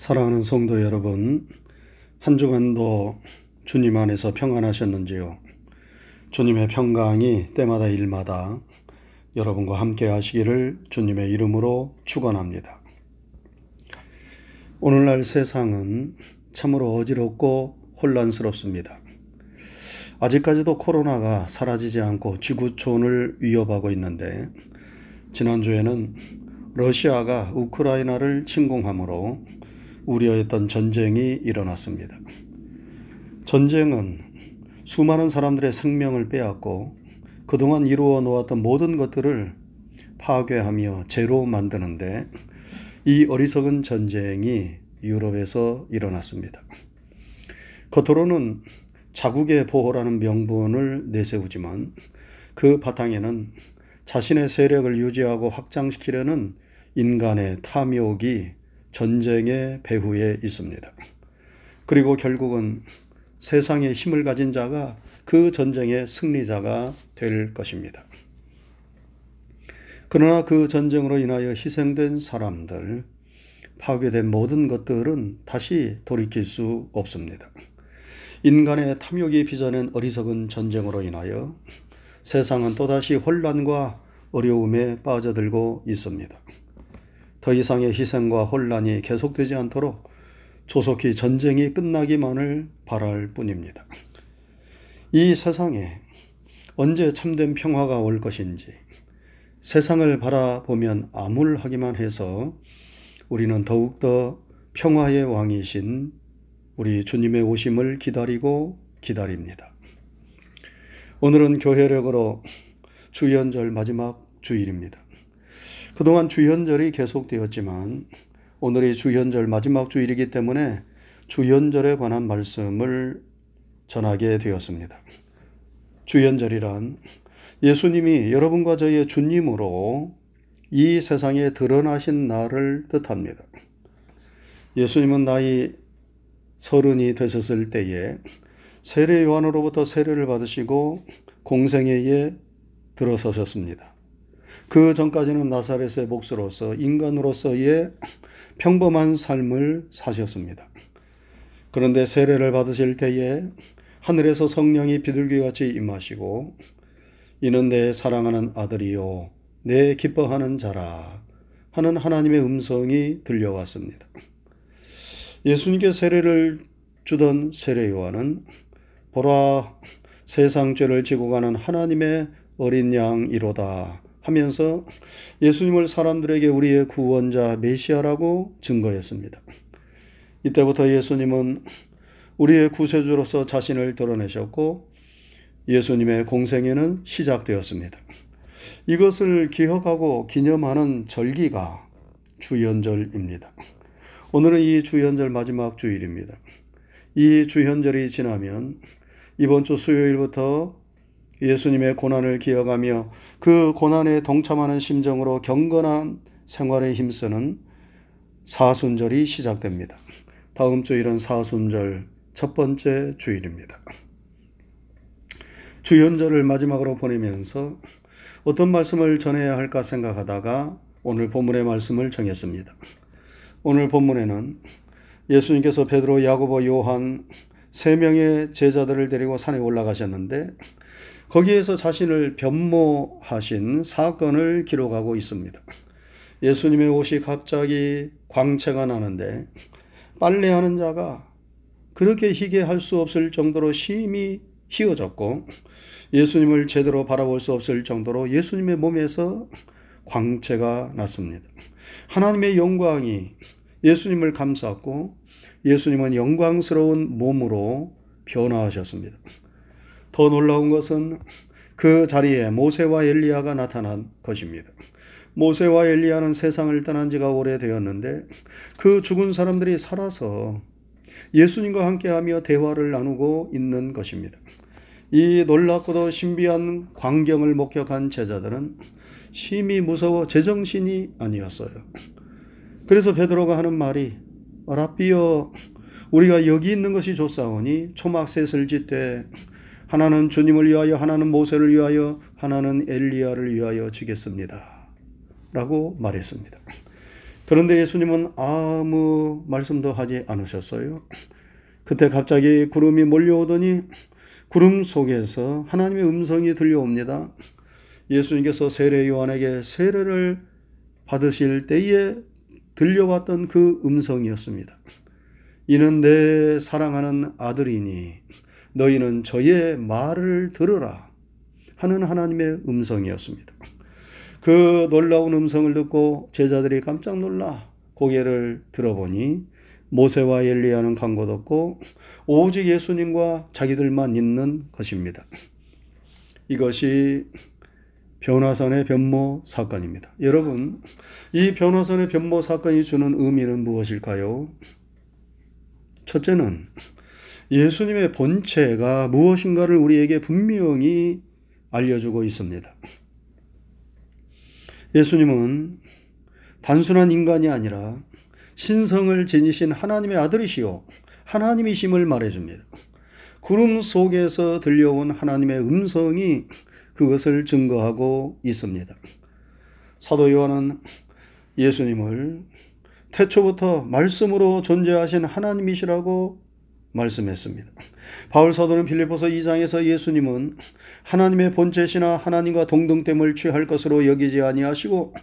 사랑하는 성도 여러분, 한 주간도 주님 안에서 평안하셨는지요? 주님의 평강이 때마다 일마다 여러분과 함께 하시기를 주님의 이름으로 축원합니다. 오늘날 세상은 참으로 어지럽고 혼란스럽습니다. 아직까지도 코로나가 사라지지 않고 지구촌을 위협하고 있는데 지난주에는 러시아가 우크라이나를 침공함으로 우려했던 전쟁이 일어났습니다. 전쟁은 수많은 사람들의 생명을 빼앗고 그동안 이루어 놓았던 모든 것들을 파괴하며 재로 만드는데 이 어리석은 전쟁이 유럽에서 일어났습니다. 겉으로는 자국의 보호라는 명분을 내세우지만 그 바탕에는 자신의 세력을 유지하고 확장시키려는 인간의 탐욕이 전쟁의 배후에 있습니다. 그리고 결국은 세상의 힘을 가진 자가 그 전쟁의 승리자가 될 것입니다. 그러나 그 전쟁으로 인하여 희생된 사람들, 파괴된 모든 것들은 다시 돌이킬 수 없습니다. 인간의 탐욕이 빚어낸 어리석은 전쟁으로 인하여 세상은 또다시 혼란과 어려움에 빠져들고 있습니다. 더 이상의 희생과 혼란이 계속되지 않도록 조속히 전쟁이 끝나기만을 바랄 뿐입니다. 이 세상에 언제 참된 평화가 올 것인지 세상을 바라보면 암울하기만 해서 우리는 더욱더 평화의 왕이신 우리 주님의 오심을 기다리고 기다립니다. 오늘은 교회력으로 주연절 마지막 주일입니다. 그동안 주현절이 계속되었지만 오늘이 주현절 마지막 주일이기 때문에 주현절에 관한 말씀을 전하게 되었습니다. 주현절이란 예수님이 여러분과 저희의 주님으로 이 세상에 드러나신 날을 뜻합니다. 예수님은 나이 서른이 되셨을 때에 세례 요한으로부터 세례를 받으시고 공생애에 들어서셨습니다. 그 전까지는 나사렛의 목수로서 인간으로서의 평범한 삶을 사셨습니다. 그런데 세례를 받으실 때에 하늘에서 성령이 비둘기같이 임하시고 이는 내 사랑하는 아들이요 내 기뻐하는 자라 하는 하나님의 음성이 들려왔습니다. 예수님께 세례를 주던 세례 요한은 보라 세상 죄를 지고 가는 하나님의 어린 양이로다 하면서 예수님을 사람들에게 우리의 구원자 메시아라고 증거했습니다. 이때부터 예수님은 우리의 구세주로서 자신을 드러내셨고 예수님의 공생애는 시작되었습니다. 이것을 기억하고 기념하는 절기가 주연절입니다. 오늘은 이 주연절 마지막 주일입니다. 이 주연절이 지나면 이번 주 수요일부터 예수님의 고난을 기억하며 그 고난에 동참하는 심정으로 경건한 생활에 힘쓰는 사순절이 시작됩니다. 다음 주일은 사순절 첫 번째 주일입니다. 주연절을 마지막으로 보내면서 어떤 말씀을 전해야 할까 생각하다가 오늘 본문의 말씀을 정했습니다. 오늘 본문에는 예수님께서 베드로, 야고보, 요한 세 명의 제자들을 데리고 산에 올라가셨는데 거기에서 자신을 변모하신 사건을 기록하고 있습니다. 예수님의 옷이 갑자기 광채가 나는데 빨래하는 자가 그렇게 희게 할 수 없을 정도로 심히 휘어졌고 예수님을 제대로 바라볼 수 없을 정도로 예수님의 몸에서 광채가 났습니다. 하나님의 영광이 예수님을 감쌌고 예수님은 영광스러운 몸으로 변화하셨습니다. 더 놀라운 것은 그 자리에 모세와 엘리야가 나타난 것입니다. 모세와 엘리야는 세상을 떠난 지가 오래되었는데 그 죽은 사람들이 살아서 예수님과 함께하며 대화를 나누고 있는 것입니다. 이 놀랍고도 신비한 광경을 목격한 제자들은 심히 무서워 제정신이 아니었어요. 그래서 베드로가 하는 말이 라비여 우리가 여기 있는 것이 좋사오니 초막셋을 짓되 하나는 주님을 위하여 하나는 모세를 위하여 하나는 엘리야를 위하여 주겠습니다. 라고 말했습니다. 그런데 예수님은 아무 말씀도 하지 않으셨어요. 그때 갑자기 구름이 몰려오더니 구름 속에서 하나님의 음성이 들려옵니다. 예수님께서 세례 요한에게 세례를 받으실 때에 들려왔던 그 음성이었습니다. 이는 내 사랑하는 아들이니 너희는 저의 말을 들으라 하는 하나님의 음성이었습니다. 그 놀라운 음성을 듣고 제자들이 깜짝 놀라 고개를 들어보니 모세와 엘리야는 간 곳 없고 오직 예수님과 자기들만 있는 것입니다. 이것이 변화산의 변모 사건입니다. 여러분, 이 변화산의 변모 사건이 주는 의미는 무엇일까요? 첫째는 예수님의 본체가 무엇인가를 우리에게 분명히 알려주고 있습니다. 예수님은 단순한 인간이 아니라 신성을 지니신 하나님의 아들이시요. 하나님이심을 말해줍니다. 구름 속에서 들려온 하나님의 음성이 그것을 증거하고 있습니다. 사도 요한은 예수님을 태초부터 말씀으로 존재하신 하나님이시라고 말씀했습니다. 바울 사도는 빌립보서 2장에서 예수님은 하나님의 본체시나 하나님과 동등됨을 취할 것으로 여기지 아니하시고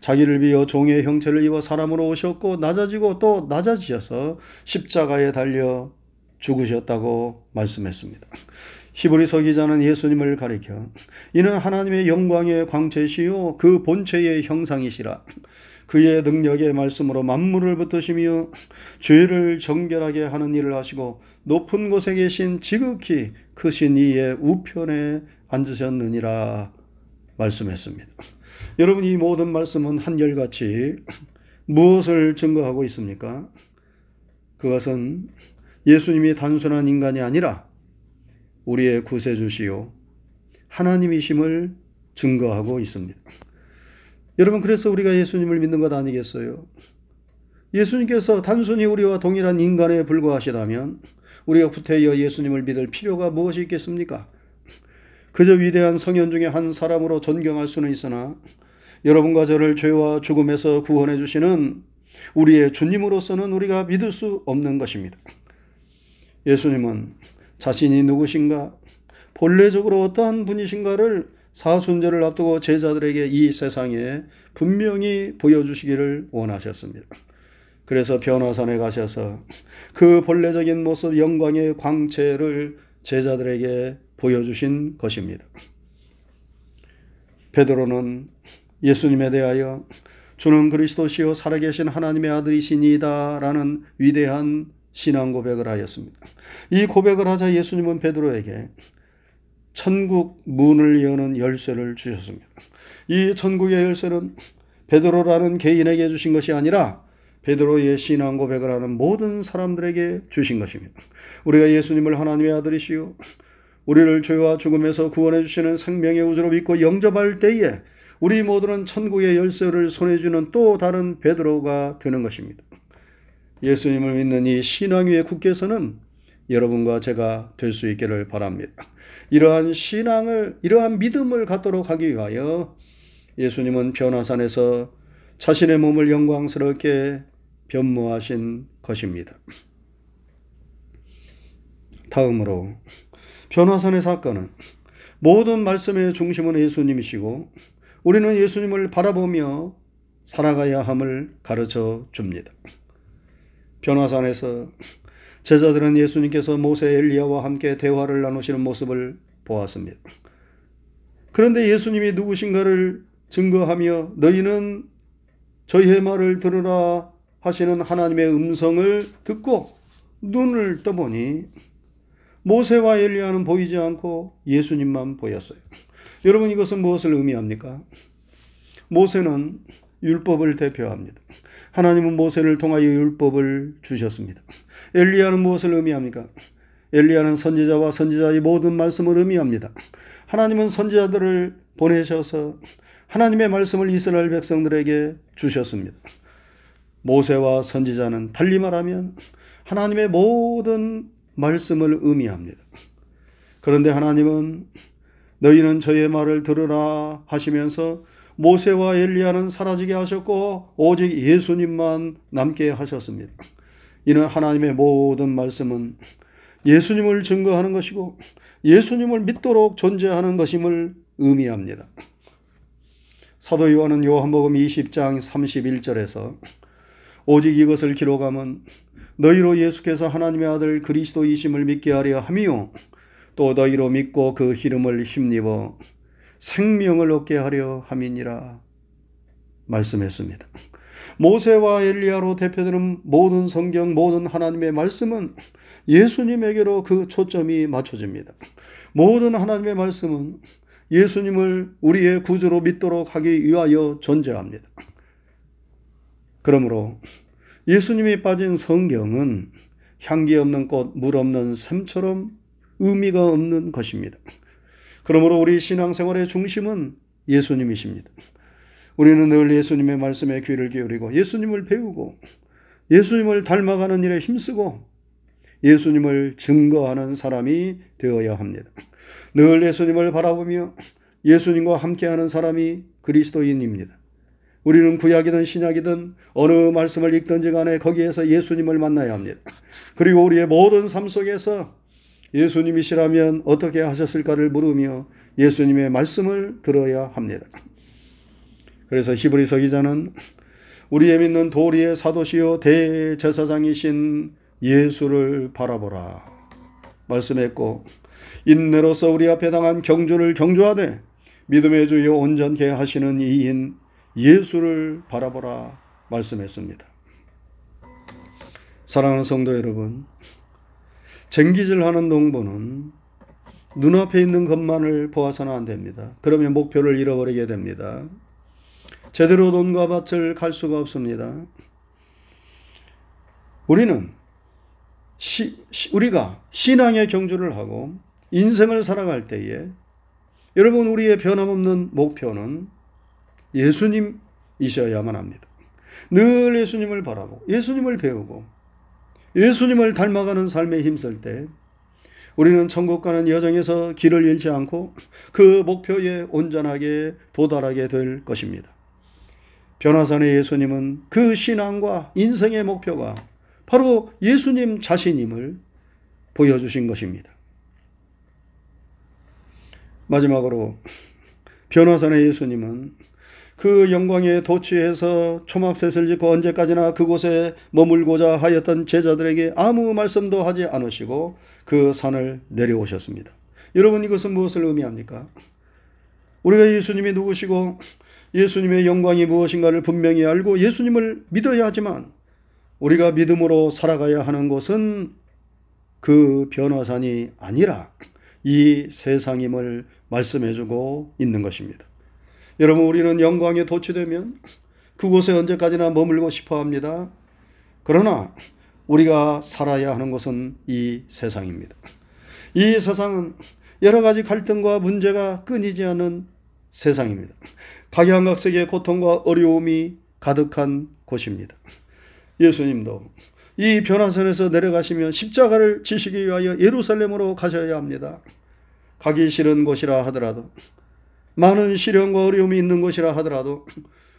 자기를 비어 종의 형체를 입어 사람으로 오셨고 낮아지고 또 낮아지셔서 십자가에 달려 죽으셨다고 말씀했습니다. 히브리서 기자는 예수님을 가리켜 이는 하나님의 영광의 광채시요 그 본체의 형상이시라 그의 능력의 말씀으로 만물을 붙드시며 죄를 정결하게 하는 일을 하시고 높은 곳에 계신 지극히 크신 이의 우편에 앉으셨느니라 말씀했습니다. 여러분 이 모든 말씀은 한결같이 무엇을 증거하고 있습니까? 그것은 예수님이 단순한 인간이 아니라 우리의 구세주시요 하나님이심을 증거하고 있습니다. 여러분, 그래서 우리가 예수님을 믿는 것 아니겠어요? 예수님께서 단순히 우리와 동일한 인간에 불과하시다면 우리가 구태여 예수님을 믿을 필요가 무엇이 있겠습니까? 그저 위대한 성현 중에 한 사람으로 존경할 수는 있으나 여러분과 저를 죄와 죽음에서 구원해 주시는 우리의 주님으로서는 우리가 믿을 수 없는 것입니다. 예수님은 자신이 누구신가, 본래적으로 어떠한 분이신가를 사순절을 앞두고 제자들에게 이 세상에 분명히 보여주시기를 원하셨습니다. 그래서 변화산에 가셔서 그 본래적인 모습 영광의 광채를 제자들에게 보여주신 것입니다. 베드로는 예수님에 대하여 주는 그리스도시요 살아계신 하나님의 아들이시니다라는 위대한 신앙 고백을 하였습니다. 이 고백을 하자 예수님은 베드로에게 천국 문을 여는 열쇠를 주셨습니다. 이 천국의 열쇠는 베드로라는 개인에게 주신 것이 아니라 베드로의 신앙 고백을 하는 모든 사람들에게 주신 것입니다. 우리가 예수님을 하나님의 아들이시요 우리를 죄와 죽음에서 구원해 주시는 생명의 우주로 믿고 영접할 때에 우리 모두는 천국의 열쇠를 손에 쥐는 또 다른 베드로가 되는 것입니다. 예수님을 믿는 이 신앙 위에 굳게서는 여러분과 제가 될 수 있기를 바랍니다. 이러한 신앙을, 이러한 믿음을 갖도록 하기 위하여 예수님은 변화산에서 자신의 몸을 영광스럽게 변모하신 것입니다. 다음으로 변화산의 사건은 모든 말씀의 중심은 예수님이시고 우리는 예수님을 바라보며 살아가야 함을 가르쳐 줍니다. 변화산에서 제자들은 예수님께서 모세 엘리야와 함께 대화를 나누시는 모습을 보았습니다. 그런데 예수님이 누구신가를 증거하며 너희는 저희의 말을 들으라 하시는 하나님의 음성을 듣고 눈을 떠보니 모세와 엘리야는 보이지 않고 예수님만 보였어요. 여러분 이것은 무엇을 의미합니까? 모세는 율법을 대표합니다. 하나님은 모세를 통하여 율법을 주셨습니다. 엘리야는 무엇을 의미합니까? 엘리야는 선지자와 선지자의 모든 말씀을 의미합니다. 하나님은 선지자들을 보내셔서 하나님의 말씀을 이스라엘 백성들에게 주셨습니다. 모세와 선지자는 달리 말하면 하나님의 모든 말씀을 의미합니다. 그런데 하나님은 너희는 저의 말을 들으라 하시면서 모세와 엘리야는 사라지게 하셨고 오직 예수님만 남게 하셨습니다. 이는 하나님의 모든 말씀은 예수님을 증거하는 것이고 예수님을 믿도록 존재하는 것임을 의미합니다. 사도 요한은 요한복음 20장 31절에서 오직 이것을 기록하면 너희로 예수께서 하나님의 아들 그리스도이심을 믿게 하려 함이요 또 너희로 믿고 그 이름을 힘입어 생명을 얻게 하려 함이니라 말씀했습니다. 모세와 엘리야로 대표되는 모든 성경 모든 하나님의 말씀은 예수님에게로 그 초점이 맞춰집니다. 모든 하나님의 말씀은 예수님을 우리의 구주로 믿도록 하기 위하여 존재합니다. 그러므로 예수님이 빠진 성경은 향기 없는 꽃, 물 없는 샘처럼 의미가 없는 것입니다. 그러므로 우리 신앙생활의 중심은 예수님이십니다. 우리는 늘 예수님의 말씀에 귀를 기울이고 예수님을 배우고 예수님을 닮아가는 일에 힘쓰고 예수님을 증거하는 사람이 되어야 합니다. 늘 예수님을 바라보며 예수님과 함께하는 사람이 그리스도인입니다. 우리는 구약이든 신약이든 어느 말씀을 읽든지 간에 거기에서 예수님을 만나야 합니다. 그리고 우리의 모든 삶 속에서 예수님이시라면 어떻게 하셨을까를 물으며 예수님의 말씀을 들어야 합니다. 그래서 히브리서 기자는 우리의 믿는 도리의 사도시요 대제사장이신 예수를 바라보라 말씀했고 인내로서 우리 앞에 당한 경주를 경주하되 믿음의 주여 온전케 하시는 이인 예수를 바라보라 말씀했습니다. 사랑하는 성도 여러분, 쟁기질하는 농부는 눈앞에 있는 것만을 보아서는 안 됩니다. 그러면 목표를 잃어버리게 됩니다. 제대로 돈과 밭을 갈 수가 없습니다. 우리는 시, 우리가 신앙의 경주를 하고 인생을 살아갈 때에 여러분 우리의 변함없는 목표는 예수님이셔야만 합니다. 늘 예수님을 바라고 예수님을 배우고 예수님을 닮아가는 삶에 힘쓸 때 우리는 천국 가는 여정에서 길을 잃지 않고 그 목표에 온전하게 도달하게 될 것입니다. 변화산의 예수님은 그 신앙과 인생의 목표가 바로 예수님 자신임을 보여주신 것입니다. 마지막으로 변화산의 예수님은 그 영광에 도취해서 초막셋을 짓고 언제까지나 그곳에 머물고자 하였던 제자들에게 아무 말씀도 하지 않으시고 그 산을 내려오셨습니다. 여러분 이것은 무엇을 의미합니까? 우리가 예수님이 누구시고 예수님의 영광이 무엇인가를 분명히 알고 예수님을 믿어야 하지만 우리가 믿음으로 살아가야 하는 것은 그 변화산이 아니라 이 세상임을 말씀해주고 있는 것입니다. 여러분, 우리는 영광에 도취되면 그곳에 언제까지나 머물고 싶어 합니다. 그러나 우리가 살아야 하는 것은 이 세상입니다. 이 세상은 여러 가지 갈등과 문제가 끊이지 않는 세상입니다. 각양각색의 고통과 어려움이 가득한 곳입니다. 예수님도 이 변화선에서 내려가시면 십자가를 지시기 위하여 예루살렘으로 가셔야 합니다. 가기 싫은 곳이라 하더라도 많은 시련과 어려움이 있는 곳이라 하더라도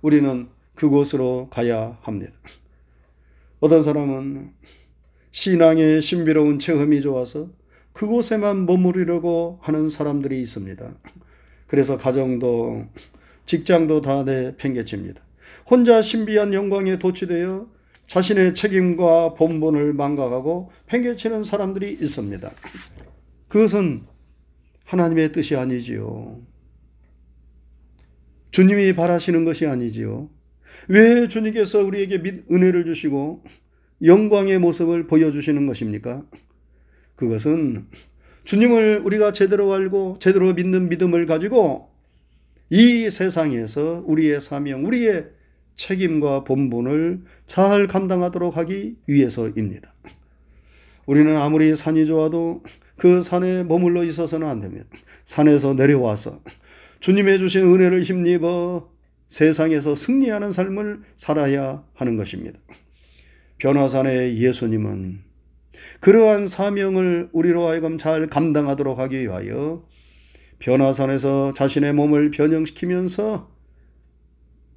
우리는 그곳으로 가야 합니다. 어떤 사람은 신앙의 신비로운 체험이 좋아서 그곳에만 머무르려고 하는 사람들이 있습니다. 그래서 가정도 직장도 다 내팽개칩니다. 혼자 신비한 영광에 도취되어 자신의 책임과 본분을 망각하고 팽개치는 사람들이 있습니다. 그것은 하나님의 뜻이 아니지요. 주님이 바라시는 것이 아니지요. 왜 주님께서 우리에게 은혜를 주시고 영광의 모습을 보여주시는 것입니까? 그것은 주님을 우리가 제대로 알고 제대로 믿는 믿음을 가지고 이 세상에서 우리의 사명, 우리의 책임과 본분을 잘 감당하도록 하기 위해서입니다. 우리는 아무리 산이 좋아도 그 산에 머물러 있어서는 안 됩니다. 산에서 내려와서 주님의 주신 은혜를 힘입어 세상에서 승리하는 삶을 살아야 하는 것입니다. 변화산의 예수님은 그러한 사명을 우리로 하여금 잘 감당하도록 하기 위하여 변화산에서 자신의 몸을 변형시키면서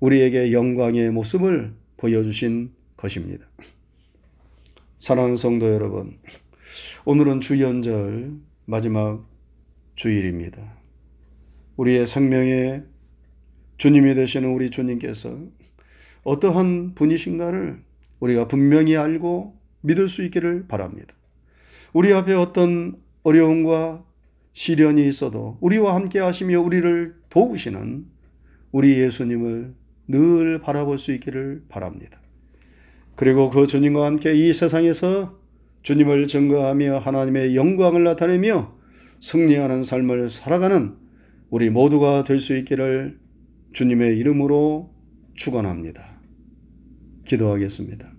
우리에게 영광의 모습을 보여주신 것입니다. 사랑하는 성도 여러분, 오늘은 주연절 마지막 주일입니다. 우리의 생명의 주님이 되시는 우리 주님께서 어떠한 분이신가를 우리가 분명히 알고 믿을 수 있기를 바랍니다. 우리 앞에 어떤 어려움과 시련이 있어도 우리와 함께 하시며 우리를 도우시는 우리 예수님을 늘 바라볼 수 있기를 바랍니다. 그리고 그 주님과 함께 이 세상에서 주님을 증거하며 하나님의 영광을 나타내며 승리하는 삶을 살아가는 우리 모두가 될 수 있기를 주님의 이름으로 축원합니다. 기도하겠습니다.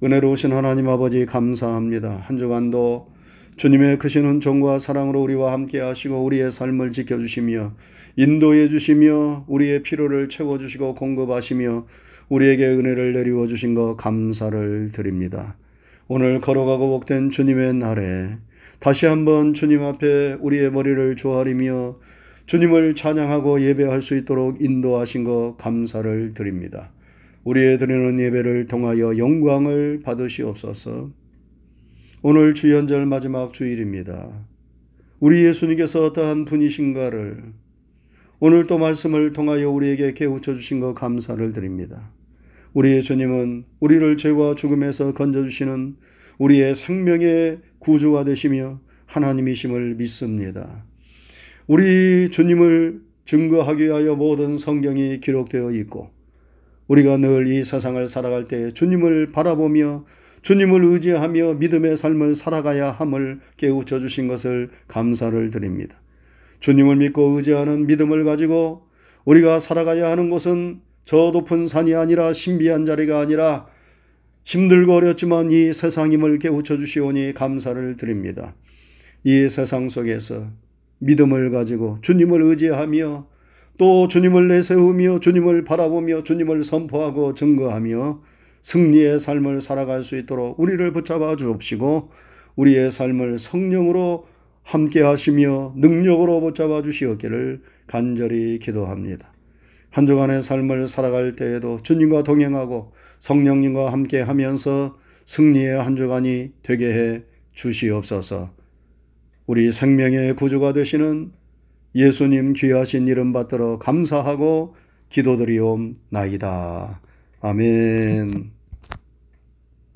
은혜로우신 하나님 아버지 감사합니다. 한 주간도 주님의 크신 은총과 사랑으로 우리와 함께 하시고 우리의 삶을 지켜주시며 인도해 주시며 우리의 필요를 채워주시고 공급하시며 우리에게 은혜를 내리워 주신 것 감사를 드립니다. 오늘 걸어가고 복된 주님의 날에 다시 한번 주님 앞에 우리의 머리를 조아리며 주님을 찬양하고 예배할 수 있도록 인도하신 것 감사를 드립니다. 우리의 드리는 예배를 통하여 영광을 받으시옵소서. 오늘 주연절 마지막 주일입니다. 우리 예수님께서 어떠한 분이신가를 오늘 또 말씀을 통하여 우리에게 깨우쳐 주신 것 감사를 드립니다. 우리의 주님은 우리를 죄와 죽음에서 건져주시는 우리의 생명의 구주가 되시며 하나님이심을 믿습니다. 우리 주님을 증거하기 위하여 모든 성경이 기록되어 있고 우리가 늘 이 세상을 살아갈 때 주님을 바라보며 주님을 의지하며 믿음의 삶을 살아가야 함을 깨우쳐 주신 것을 감사를 드립니다. 주님을 믿고 의지하는 믿음을 가지고 우리가 살아가야 하는 곳은 저 높은 산이 아니라 신비한 자리가 아니라 힘들고 어렵지만 이 세상임을 깨우쳐 주시오니 감사를 드립니다. 이 세상 속에서 믿음을 가지고 주님을 의지하며 또 주님을 내세우며 주님을 바라보며 주님을 선포하고 증거하며 승리의 삶을 살아갈 수 있도록 우리를 붙잡아 주옵시고 우리의 삶을 성령으로 함께 하시며 능력으로 붙잡아 주시었기를 간절히 기도합니다. 한 주간의 삶을 살아갈 때에도 주님과 동행하고 성령님과 함께 하면서 승리의 한 주간이 되게 해 주시옵소서. 우리 생명의 구주가 되시는 예수님 귀하신 이름 받들어 감사하고 기도드리옵나이다. 아멘.